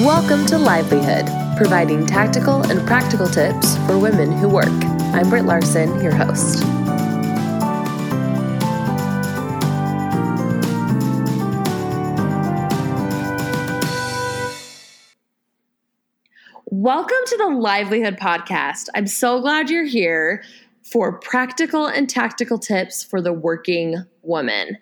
Welcome to Livelihood, providing tactical and practical tips for women who work. I'm Britt Larson, your host. Welcome to the Livelihood Podcast. I'm so glad you're here for practical and tactical tips for the working woman.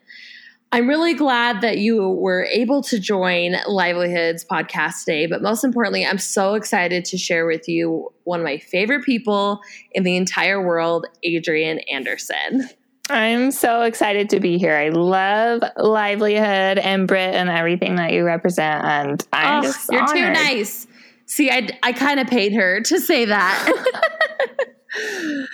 I'm really glad that you were able to join Livelihoods podcast today, but most importantly, I'm so excited to share with you one of my favorite people in the entire world, Adrienne Anderson. I'm so excited to be here. I love livelihood and Britt and everything that you represent, and I'm oh, just you're honored. too nice. See, I I kind of paid her to say that.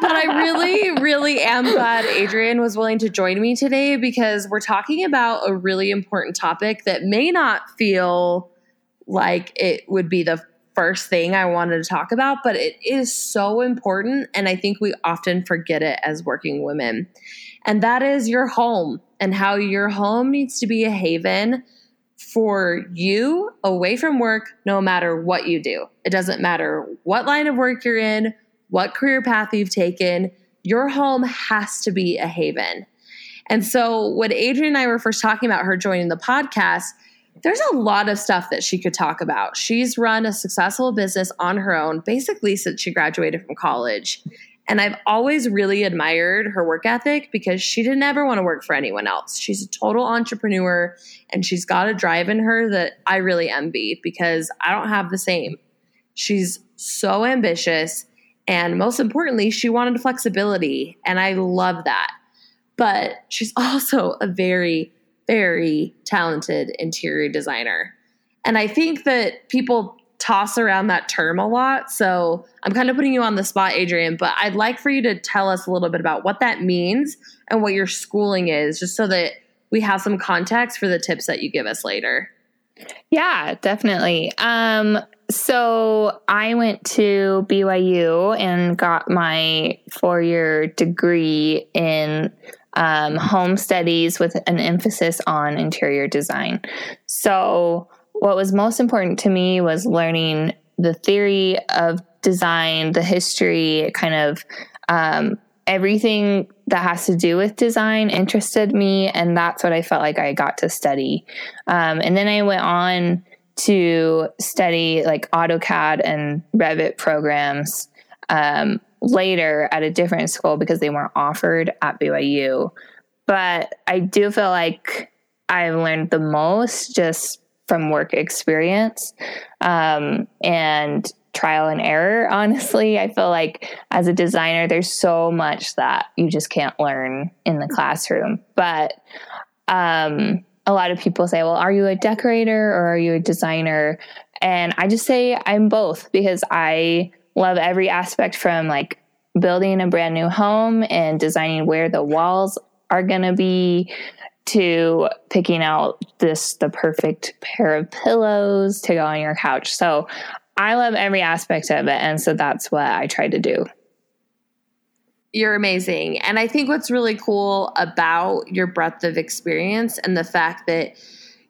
but I really, really am glad Adrienne was willing to join me today because we're talking about a really important topic that may not feel like it would be the first thing I wanted to talk about, but it is so important. And I think we often forget it as working women. And that is your home and how your home needs to be a haven for you away from work, no matter what you do. It doesn't matter what line of work you're in, what career path you've taken, your home has to be a haven. And so when Adrienne and I were first talking about her joining the podcast, there's a lot of stuff that she could talk about. She's run a successful business on her own basically since she graduated from college. And I've always really admired her work ethic because she didn't ever want to work for anyone else. She's a total entrepreneur and she's got a drive in her that I really envy because I don't have the same. She's so ambitious and most importantly, she wanted flexibility. And I love that. But she's also a very, very talented interior designer. And I think that people toss around that term a lot. So I'm kind of putting you on the spot, Adrienne, but I'd like for you to tell us a little bit about what that means and what your schooling is, just so that we have some context for the tips that you give us later. Yeah, definitely. Um, so I went to BYU and got my four year degree in um, home studies with an emphasis on interior design. So, what was most important to me was learning the theory of design, the history, kind of um, everything that has to do with design interested me. And that's what I felt like I got to study. Um, and then I went on to study like AutoCAD and Revit programs um, later at a different school because they weren't offered at BYU. But I do feel like I've learned the most just from work experience um, and trial and error. Honestly, I feel like as a designer, there's so much that you just can't learn in the classroom. But um, a lot of people say, well, are you a decorator or are you a designer? And I just say I'm both because I love every aspect from like building a brand new home and designing where the walls are going to be to picking out this the perfect pair of pillows to go on your couch. So I love every aspect of it and so that's what I try to do. You're amazing. And I think what's really cool about your breadth of experience and the fact that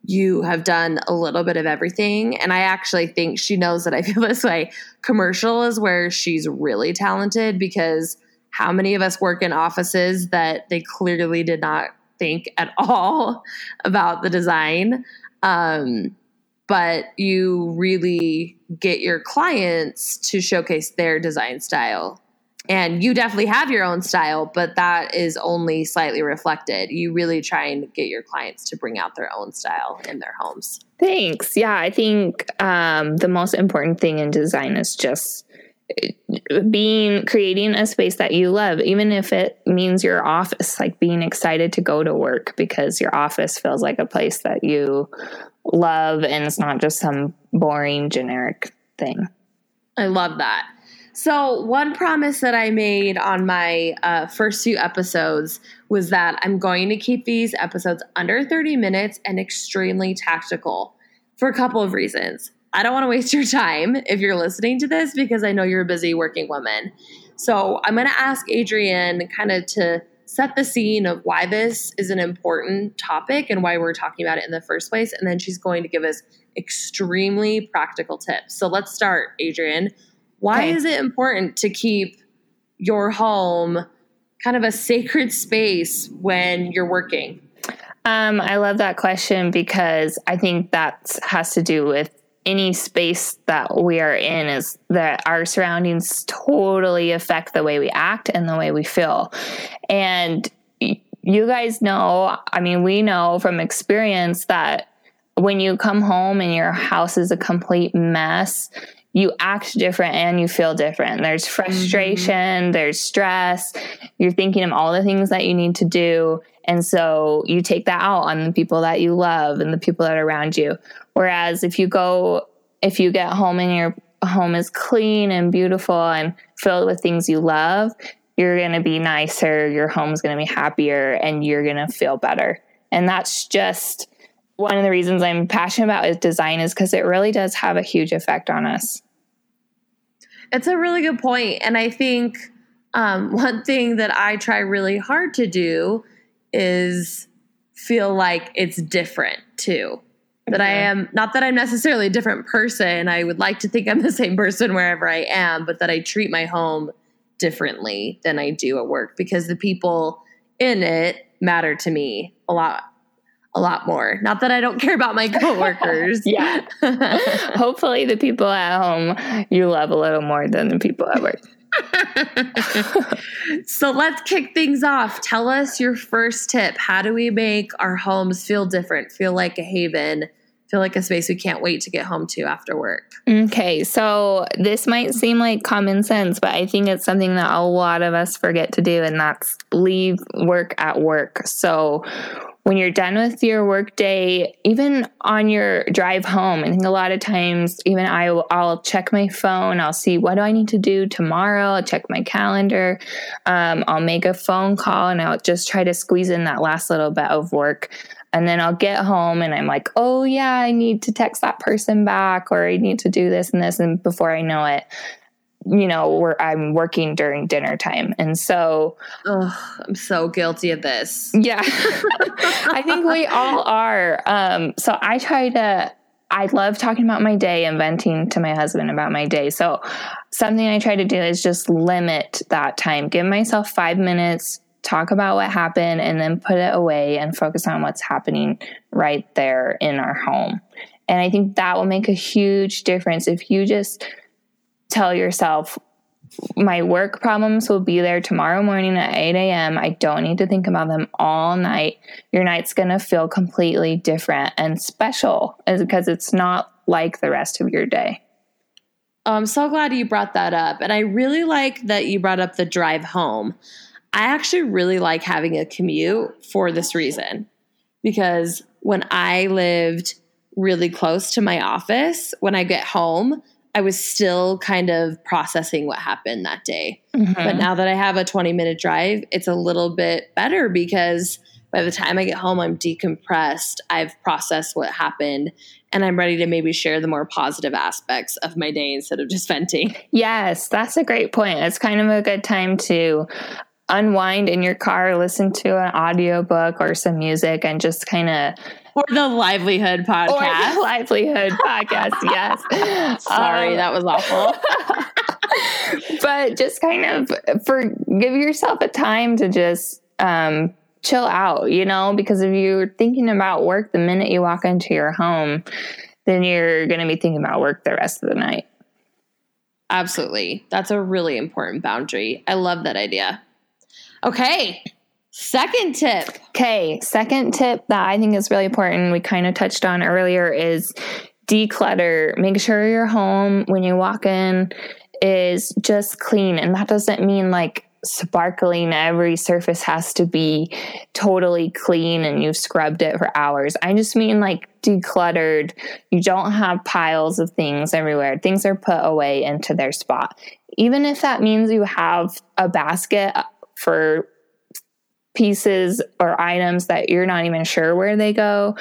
you have done a little bit of everything. And I actually think she knows that I feel this way. Commercial is where she's really talented because how many of us work in offices that they clearly did not think at all about the design? Um, but you really get your clients to showcase their design style and you definitely have your own style, but that is only slightly reflected. You really try and get your clients to bring out their own style in their homes. Thanks. Yeah, I think um, the most important thing in design is just uh, being creating a space that you love, even if it means your office, like being excited to go to work because your office feels like a place that you love and it's not just some boring generic thing. I love that. So, one promise that I made on my uh, first few episodes was that I'm going to keep these episodes under 30 minutes and extremely tactical for a couple of reasons. I don't want to waste your time if you're listening to this because I know you're a busy working woman. So, I'm going to ask Adrienne kind of to set the scene of why this is an important topic and why we're talking about it in the first place. And then she's going to give us extremely practical tips. So let's start, Adrienne. Why Okay. is it important to keep your home kind of a sacred space when you're working? Um, I love that question because I think that has to do with any space that we are in is that our surroundings totally affect the way we act and the way we feel. And you guys know, I mean, we know from experience that when you come home and your house is a complete mess, you act different and you feel different. There's mm-hmm. frustration, there's stress. You're thinking of all the things that you need to do. And so you take that out on the people that you love and the people that are around you. Whereas if you go, if you get home and your home is clean and beautiful and filled with things you love, you're going to be nicer, your home's going to be happier, and you're going to feel better. And that's just one of the reasons I'm passionate about is design is because it really does have a huge effect on us. It's a really good point, and I think um, one thing that I try really hard to do is feel like it's different too. That I am not that I'm necessarily a different person. I would like to think I'm the same person wherever I am, but that I treat my home differently than I do at work because the people in it matter to me a lot a lot more. Not that I don't care about my coworkers. Yeah. Hopefully, the people at home you love a little more than the people at work. so let's kick things off. Tell us your first tip. How do we make our homes feel different, feel like a haven, feel like a space we can't wait to get home to after work? Okay, so this might seem like common sense, but I think it's something that a lot of us forget to do, and that's leave work at work. So when you're done with your work day, even on your drive home, I think a lot of times, even I, I'll check my phone, I'll see what do I need to do tomorrow, I'll check my calendar, um, I'll make a phone call, and I'll just try to squeeze in that last little bit of work. And then I'll get home and I'm like, oh, yeah, I need to text that person back or I need to do this and this. And before I know it, you know, we're, I'm working during dinner time. And so, Ugh, I'm so guilty of this. yeah, I think we all are. Um, so I try to, I love talking about my day and venting to my husband about my day. So something I try to do is just limit that time, give myself five minutes, talk about what happened, and then put it away and focus on what's happening right there in our home. And I think that will make a huge difference if you just tell yourself, my work problems will be there tomorrow morning at 8 a.m. I don't need to think about them all night. Your night's going to feel completely different and special because it's not like the rest of your day. I'm so glad you brought that up. And I really like that you brought up the drive home. I actually really like having a commute for this reason. Because when I lived really close to my office, when I get home, I was still kind of processing what happened that day. Mm-hmm. But now that I have a 20 minute drive, it's a little bit better because by the time I get home, I'm decompressed. I've processed what happened and I'm ready to maybe share the more positive aspects of my day instead of just venting. Yes, that's a great point. It's kind of a good time to unwind in your car, listen to an audiobook or some music and just kind of Or the livelihood podcast. or the livelihood podcast, yes. Sorry, Um, that was awful. but just kind of for give yourself a time to just um, chill out, you know, because if you're thinking about work the minute you walk into your home, then you're going to be thinking about work the rest of the night. Absolutely. That's a really important boundary. I love that idea. Okay. Second tip. Okay, second tip that I think is really important, we kind of touched on earlier, is declutter. Make sure your home, when you walk in, is just clean. And that doesn't mean like sparkling, every surface has to be totally clean and you've scrubbed it for hours. I just mean like decluttered. You don't have piles of things everywhere, things are put away into their spot. Even if that means you have a basket for pieces or items that you're not even sure where they go,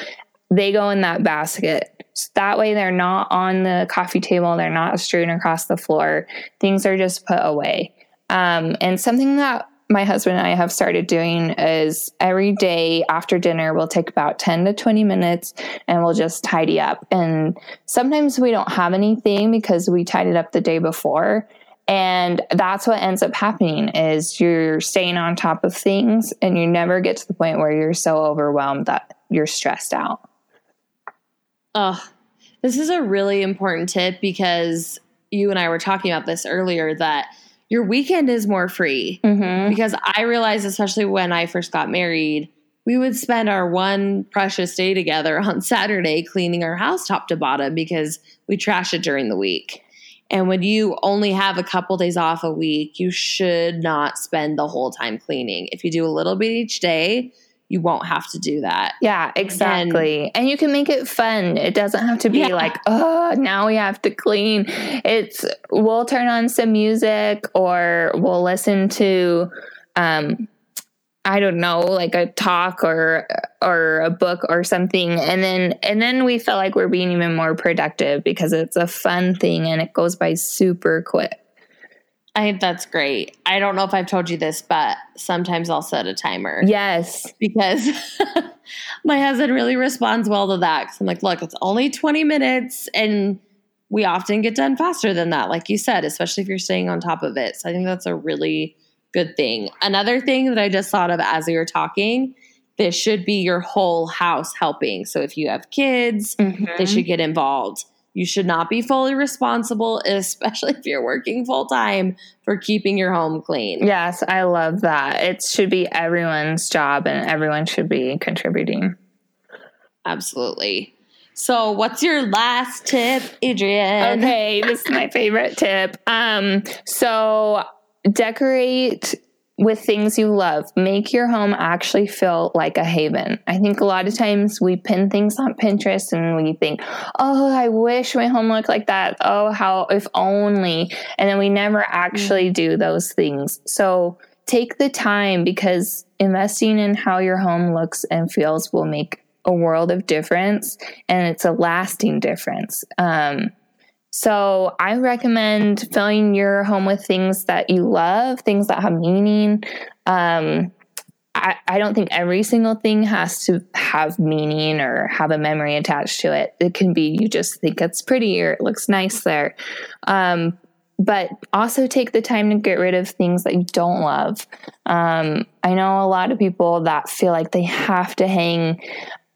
they go in that basket. So that way, they're not on the coffee table, they're not strewn across the floor. Things are just put away. Um, and something that my husband and I have started doing is every day after dinner, we'll take about 10 to 20 minutes and we'll just tidy up. And sometimes we don't have anything because we tidied up the day before. And that's what ends up happening is you're staying on top of things and you never get to the point where you're so overwhelmed that you're stressed out. Oh, this is a really important tip because you and I were talking about this earlier that your weekend is more free. Mm-hmm. Because I realized, especially when I first got married, we would spend our one precious day together on Saturday cleaning our house top to bottom because we trash it during the week. And when you only have a couple days off a week, you should not spend the whole time cleaning. If you do a little bit each day, you won't have to do that. Yeah, exactly. And, and, you can make it fun. It doesn't have to be yeah. like, oh, now we have to clean. It's we'll turn on some music or we'll listen to um I don't know, like a talk or or a book or something and then and then we feel like we're being even more productive because it's a fun thing and it goes by super quick. I think that's great. I don't know if I've told you this, but sometimes I'll set a timer. Yes. Because my husband really responds well to that. I'm like, look, it's only 20 minutes. And we often get done faster than that, like you said, especially if you're staying on top of it. So I think that's a really good thing. Another thing that I just thought of as we were talking this should be your whole house helping. So if you have kids, mm-hmm. they should get involved. You should not be fully responsible, especially if you're working full time, for keeping your home clean. Yes, I love that. It should be everyone's job and everyone should be contributing. Absolutely. So, what's your last tip, Adrienne? Okay, this is my favorite tip. Um, so decorate with things you love. Make your home actually feel like a haven. I think a lot of times we pin things on Pinterest and we think, oh, I wish my home looked like that. Oh, how, if only. And then we never actually mm. do those things. So take the time because investing in how your home looks and feels will make a world of difference and it's a lasting difference. Um, so I recommend filling your home with things that you love, things that have meaning. Um, I, I, don't think every single thing has to have meaning or have a memory attached to it. It can be you just think it's pretty or it looks nice there. Um, but also take the time to get rid of things that you don't love. Um, I know a lot of people that feel like they have to hang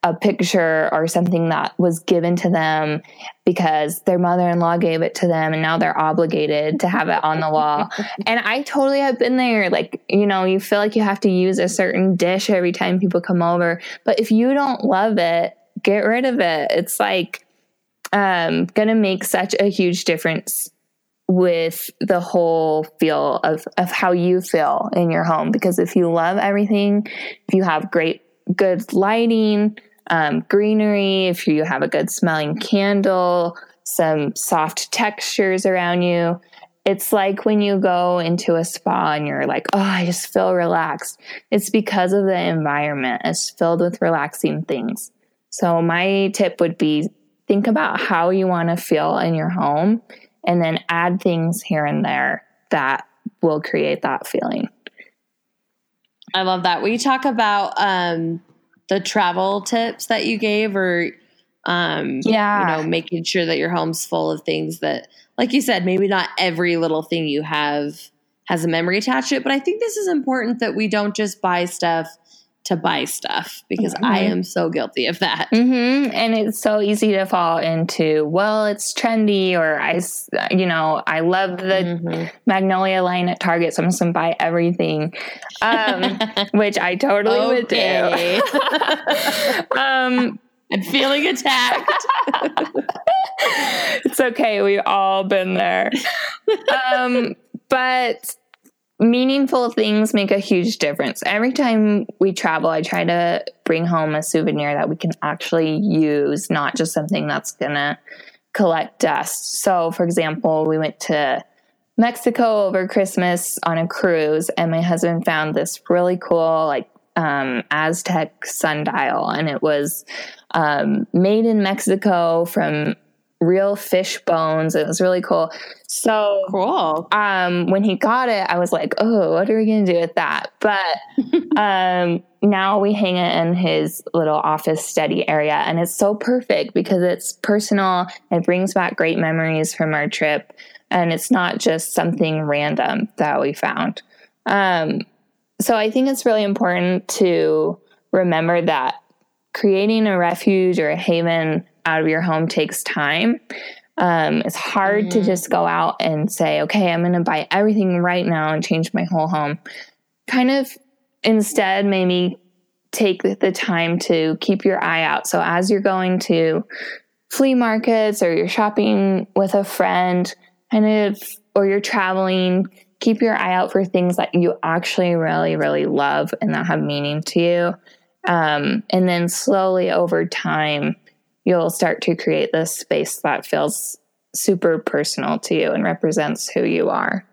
a picture or something that was given to them because their mother-in-law gave it to them and now they're obligated to have it on the wall. and I totally have been there like, you know, you feel like you have to use a certain dish every time people come over, but if you don't love it, get rid of it. It's like um going to make such a huge difference with the whole feel of of how you feel in your home because if you love everything, if you have great good lighting, um, greenery, if you have a good smelling candle, some soft textures around you. It's like when you go into a spa and you're like, oh, I just feel relaxed. It's because of the environment. It's filled with relaxing things. So, my tip would be think about how you want to feel in your home and then add things here and there that will create that feeling. I love that. We talk about um, the travel tips that you gave or um yeah you know making sure that your home's full of things that like you said maybe not every little thing you have has a memory attached to it but i think this is important that we don't just buy stuff to buy stuff because mm-hmm. I am so guilty of that. Mm-hmm. And it's so easy to fall into, well, it's trendy, or I, you know, I love the mm-hmm. Magnolia line at Target, so I'm just going to buy everything, um, which I totally would do. um, I'm feeling attacked. it's okay. We've all been there. Um, but meaningful things make a huge difference. Every time we travel, I try to bring home a souvenir that we can actually use, not just something that's going to collect dust. So, for example, we went to Mexico over Christmas on a cruise, and my husband found this really cool, like, um, Aztec sundial, and it was um, made in Mexico from real fish bones. It was really cool. So Cool. um, when he got it, I was like, oh, what are we going to do with that? But um, now we hang it in his little office study area. And it's so perfect because it's personal. It brings back great memories from our trip. And it's not just something random that we found. Um, so I think it's really important to remember that creating a refuge or a haven out of your home takes time. Um, it's hard to Mhm. just go out and say, okay, I'm going to buy everything right now and change my whole home. Kind of instead, maybe take the time to keep your eye out. So as you're going to flea markets or you're shopping with a friend, kind of, or you're traveling, keep your eye out for things that you actually really, really love and that have meaning to you. Um, and then slowly over time, you'll start to create this space that feels super personal to you and represents who you are.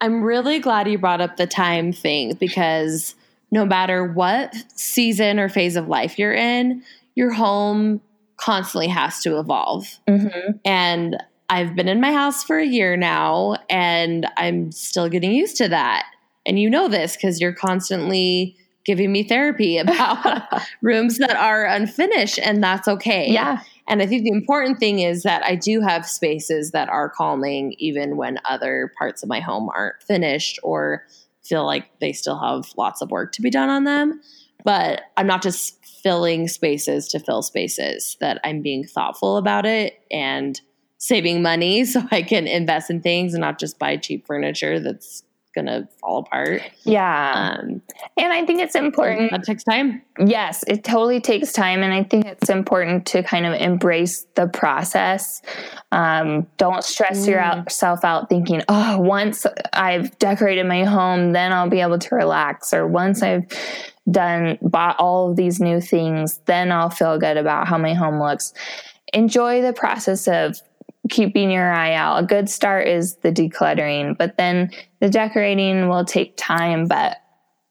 I'm really glad you brought up the time thing because no matter what season or phase of life you're in, your home constantly has to evolve. Mm-hmm. And I've been in my house for a year now and I'm still getting used to that. And you know this because you're constantly giving me therapy about rooms that are unfinished, and that's okay. yeah. And I think the important thing is that I do have spaces that are calming even when other parts of my home aren't finished or feel like they still have lots of work to be done on them. But I'm not just filling spaces to fill spaces, that I'm being thoughtful about it and saving money so I can invest in things and not just buy cheap furniture that's going to fall apart. Yeah. Um, and I think it's important. that takes time. Yes, it totally takes time. And I think it's important to kind of embrace the process. Um, don't stress Mm. yourself out thinking, oh, once I've decorated my home, then I'll be able to relax. Or once I've done, bought all of these new things, then I'll feel good about how my home looks. Enjoy the process of keeping your eye out. A good start is the decluttering, but then the decorating will take time, but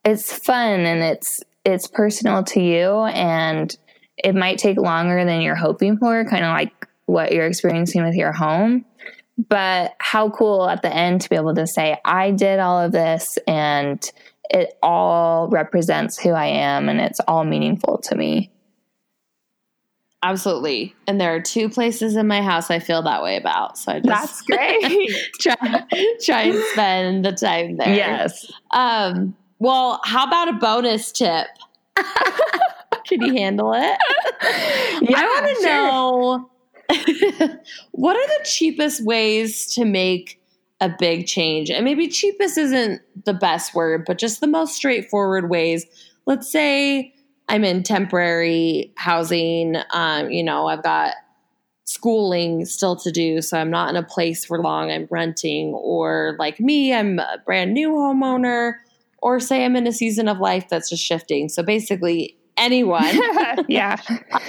it's fun and it's it's personal to you and it might take longer than you're hoping for, kind of like what you're experiencing with your home. But how cool at the end to be able to say, I did all of this and it all represents who I am and it's all meaningful to me. Absolutely. And there are two places in my house I feel that way about. So I just That's great. try try and spend the time there. yes. Um, well, how about a bonus tip? Can you handle it? Yeah, I want to sure. know what are the cheapest ways to make a big change? And maybe cheapest isn't the best word, but just the most straightforward ways. Let's say I'm in temporary housing. Um, you know, I've got schooling still to do, so I'm not in a place for long. I'm renting, or like me, I'm a brand new homeowner, or say I'm in a season of life that's just shifting. So basically, anyone. yeah.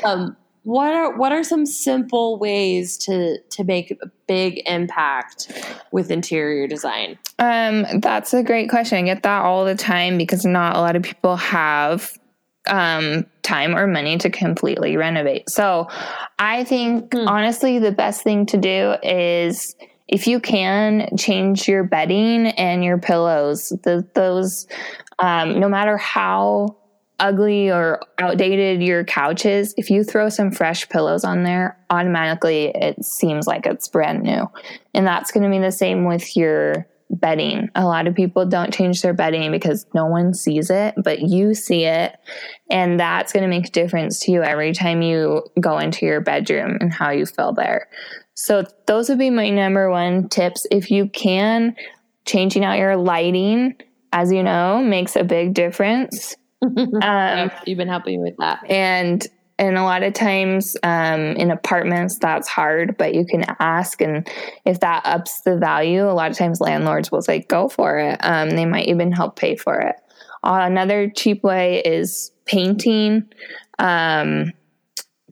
um, what are what are some simple ways to to make a big impact with interior design? Um, that's a great question. I get that all the time because not a lot of people have um time or money to completely renovate. So I think Hmm. honestly the best thing to do is if you can change your bedding and your pillows. The, those um, no matter how ugly or outdated your couch is, if you throw some fresh pillows on there, automatically it seems like it's brand new. And that's going to be the same with your bedding. A lot of people don't change their bedding because no one sees it, but you see it. And that's going to make a difference to you every time you go into your bedroom and how you feel there. So, those would be my number one tips. If you can, changing out your lighting, as you know, makes a big difference. Um, You've been helping me with that. and and a lot of times um, in apartments that's hard but you can ask and if that ups the value a lot of times landlords will say go for it. Um, they might even help pay for it. Uh, another cheap way is painting. Um,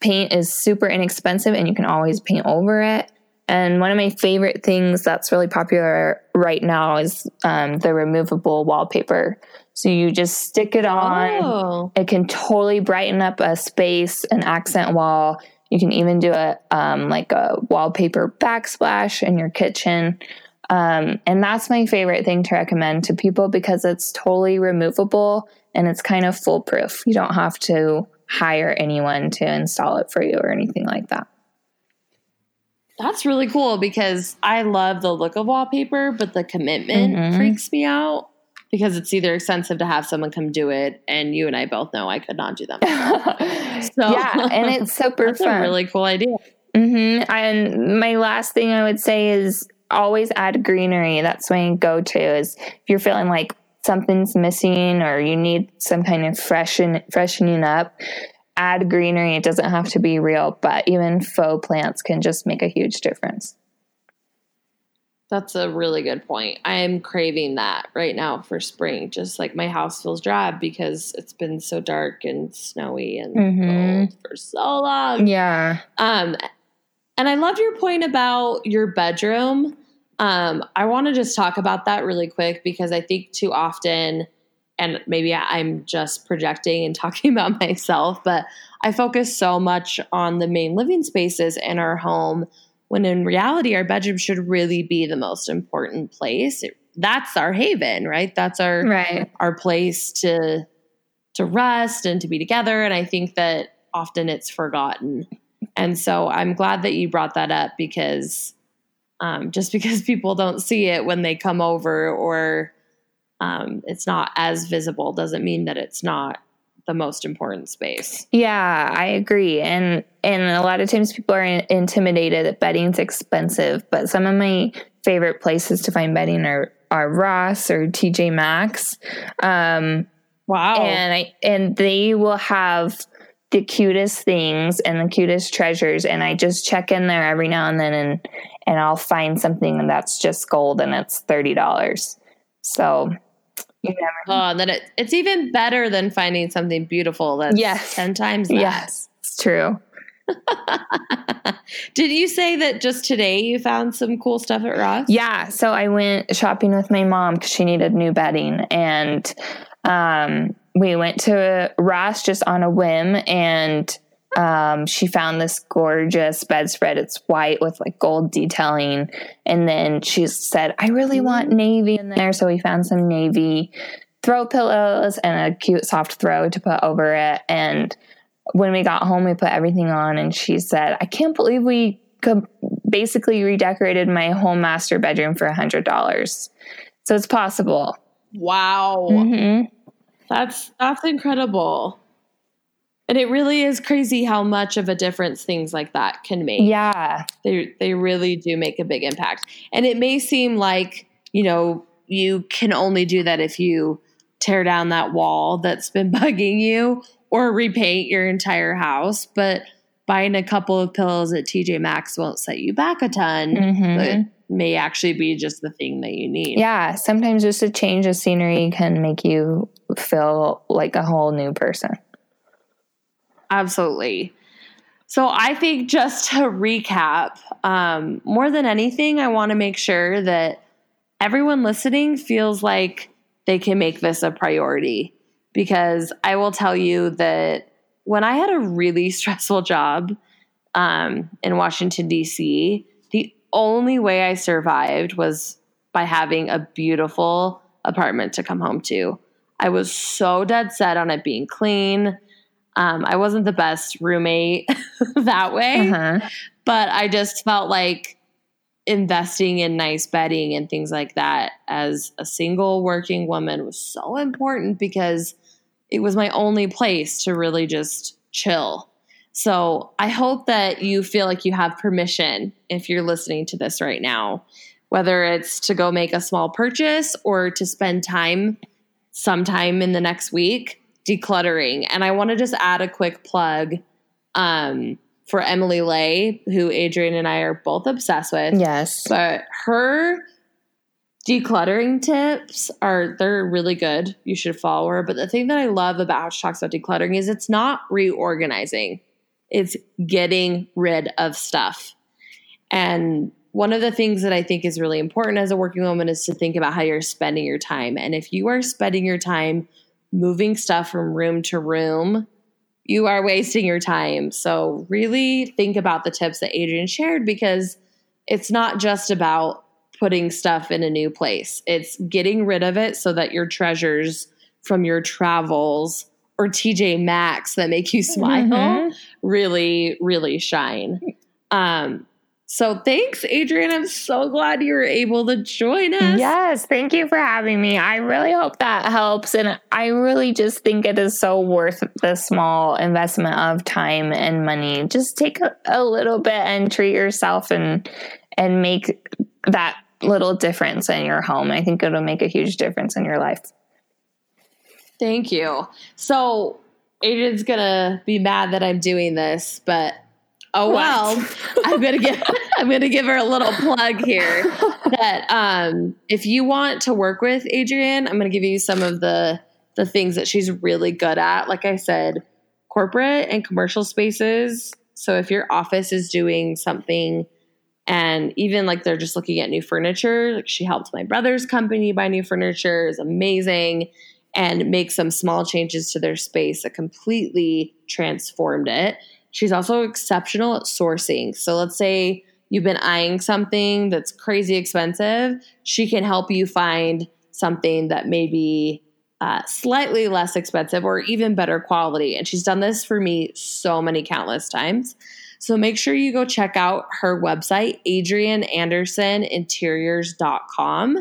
paint is super inexpensive and you can always paint over it. And one of my favorite things that's really popular right now is um, the removable wallpaper so you just stick it on Oh, it can totally brighten up a space, an accent wall. You can even do a um, like a wallpaper backsplash in your kitchen. Um, and that's my favorite thing to recommend to people because it's totally removable and it's kind of foolproof. You don't have to hire anyone to install it for you or anything like that. That's really cool because I love the look of wallpaper, but the commitment mm-hmm. freaks me out because it's either expensive to have someone come do it, and you and I both know I could not do them. so yeah, and it's super that's fun. a really cool idea. Mm-hmm. And my last thing I would say is always add greenery. That's my go to. Is if you're feeling like something's missing or you need some kind of freshen freshening up, add greenery. It doesn't have to be real, but even faux plants can just make a huge difference. That's a really good point. I am craving that right now for spring. Just like my house feels drab because it's been so dark and snowy and mm-hmm. cold for so long. Yeah. Um, and I loved your point about your bedroom. Um, I want to just talk about that really quick because I think too often, and maybe I'm just projecting and talking about myself, but I focus so much on the main living spaces in our home when in reality, our bedroom should really be the most important place. It, that's our haven, right? That's our right. our place to to rest and to be together. And I think that often it's forgotten. And so I'm glad that you brought that up because um, just because people don't see it when they come over or um, it's not as visible doesn't mean that it's not the most important space. Yeah, I agree. And and a lot of times people are intimidated that bedding's expensive, but some of my favorite places to find bedding are are Ross or TJ Maxx. Um, wow. And I and they will have the cutest things and the cutest treasures and I just check in there every now and then and and I'll find something that's just gold and it's $30. So you never. Oh, that it, it's even better than finding something beautiful that's yes. 10 times that. Yes, it's true. Did you say that just today you found some cool stuff at Ross? Yeah. So I went shopping with my mom because she needed new bedding. And um, we went to Ross just on a whim and um, she found this gorgeous bedspread. It's white with like gold detailing. And then she said, I really want navy in there. So we found some navy throw pillows and a cute soft throw to put over it. And when we got home, we put everything on. And she said, I can't believe we could basically redecorated my whole master bedroom for a $100. So it's possible. Wow. Mm-hmm. That's that's incredible. And it really is crazy how much of a difference things like that can make. Yeah. They they really do make a big impact. And it may seem like, you know, you can only do that if you tear down that wall that's been bugging you or repaint your entire house, but buying a couple of pillows at TJ Maxx won't set you back a ton. Mm-hmm. But may actually be just the thing that you need. Yeah, sometimes just a change of scenery can make you feel like a whole new person. Absolutely. So I think just to recap, um, more than anything, I want to make sure that everyone listening feels like they can make this a priority. Because I will tell you that when I had a really stressful job um, in Washington, D.C., the only way I survived was by having a beautiful apartment to come home to. I was so dead set on it being clean, um, I wasn't the best roommate that way, uh-huh. but I just felt like investing in nice bedding and things like that as a single working woman was so important because it was my only place to really just chill. So I hope that you feel like you have permission if you're listening to this right now, whether it's to go make a small purchase or to spend time sometime in the next week decluttering. And I want to just add a quick plug um, for Emily Ley, who Adrienne and I are both obsessed with. Yes. But her decluttering tips are they're really good. You should follow her. But the thing that I love about how she talks about decluttering is it's not reorganizing. It's getting rid of stuff. And one of the things that I think is really important as a working woman is to think about how you're spending your time. And if you are spending your time moving stuff from room to room, you are wasting your time. So, really think about the tips that Adrienne shared because it's not just about putting stuff in a new place, it's getting rid of it so that your treasures from your travels or TJ Maxx that make you smile mm-hmm. really, really shine. Um, so thanks, Adrienne. I'm so glad you were able to join us. Yes, thank you for having me. I really hope that helps. And I really just think it is so worth the small investment of time and money. Just take a, a little bit and treat yourself and and make that little difference in your home. I think it'll make a huge difference in your life. Thank you. So Adrienne's gonna be mad that I'm doing this, but Oh well, I'm gonna give I'm gonna give her a little plug here. that um, if you want to work with Adrienne, I'm gonna give you some of the the things that she's really good at. Like I said, corporate and commercial spaces. So if your office is doing something, and even like they're just looking at new furniture, like she helped my brother's company buy new furniture, is amazing, and make some small changes to their space that completely transformed it She's also exceptional at sourcing. So let's say you've been eyeing something that's crazy expensive, she can help you find something that may be uh, slightly less expensive or even better quality. And she's done this for me so many countless times. So make sure you go check out her website, adrianandersoninteriors.com.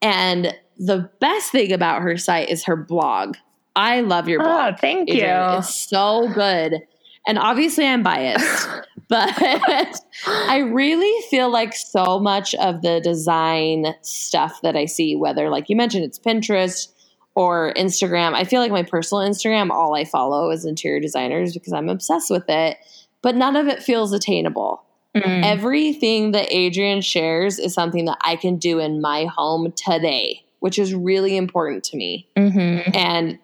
And the best thing about her site is her blog. I love your blog. Oh, thank Adrienne. you. It's so good. And obviously, I'm biased, but I really feel like so much of the design stuff that I see, whether, like you mentioned, it's Pinterest or Instagram, I feel like my personal Instagram, all I follow is interior designers because I'm obsessed with it, but none of it feels attainable. Mm. Everything that Adrienne shares is something that I can do in my home today, which is really important to me. Mm-hmm. And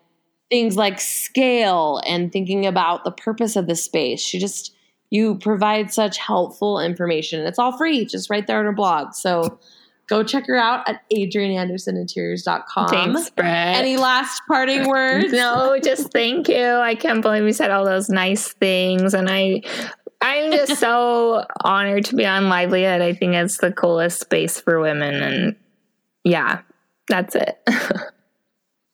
things like scale and thinking about the purpose of the space. She just you provide such helpful information. It's all free, just right there on her blog. So go check her out at adrianandersoninteriors.com. Thanks, Brett. Any last parting words? no, just thank you. I can't believe you said all those nice things. And I I'm just so honored to be on Livelihood. I think it's the coolest space for women. And yeah, that's it.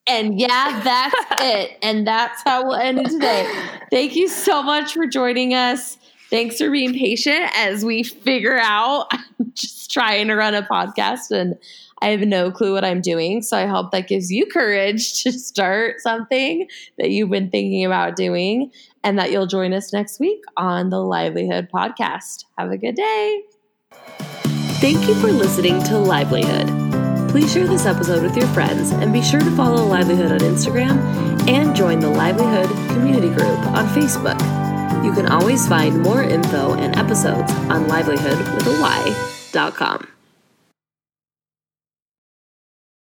And yeah, that's it. And that's how we'll end it today. Thank you so much for joining us. Thanks for being patient as we figure out. I'm just trying to run a podcast and I have no clue what I'm doing. So I hope that gives you courage to start something that you've been thinking about doing and that you'll join us next week on the Livelihood podcast. Have a good day. Thank you for listening to Livelihood. Please share this episode with your friends and be sure to follow Livelihood on Instagram and join the Livelihood community group on Facebook. You can always find more info and episodes on livelihoodwithay.com.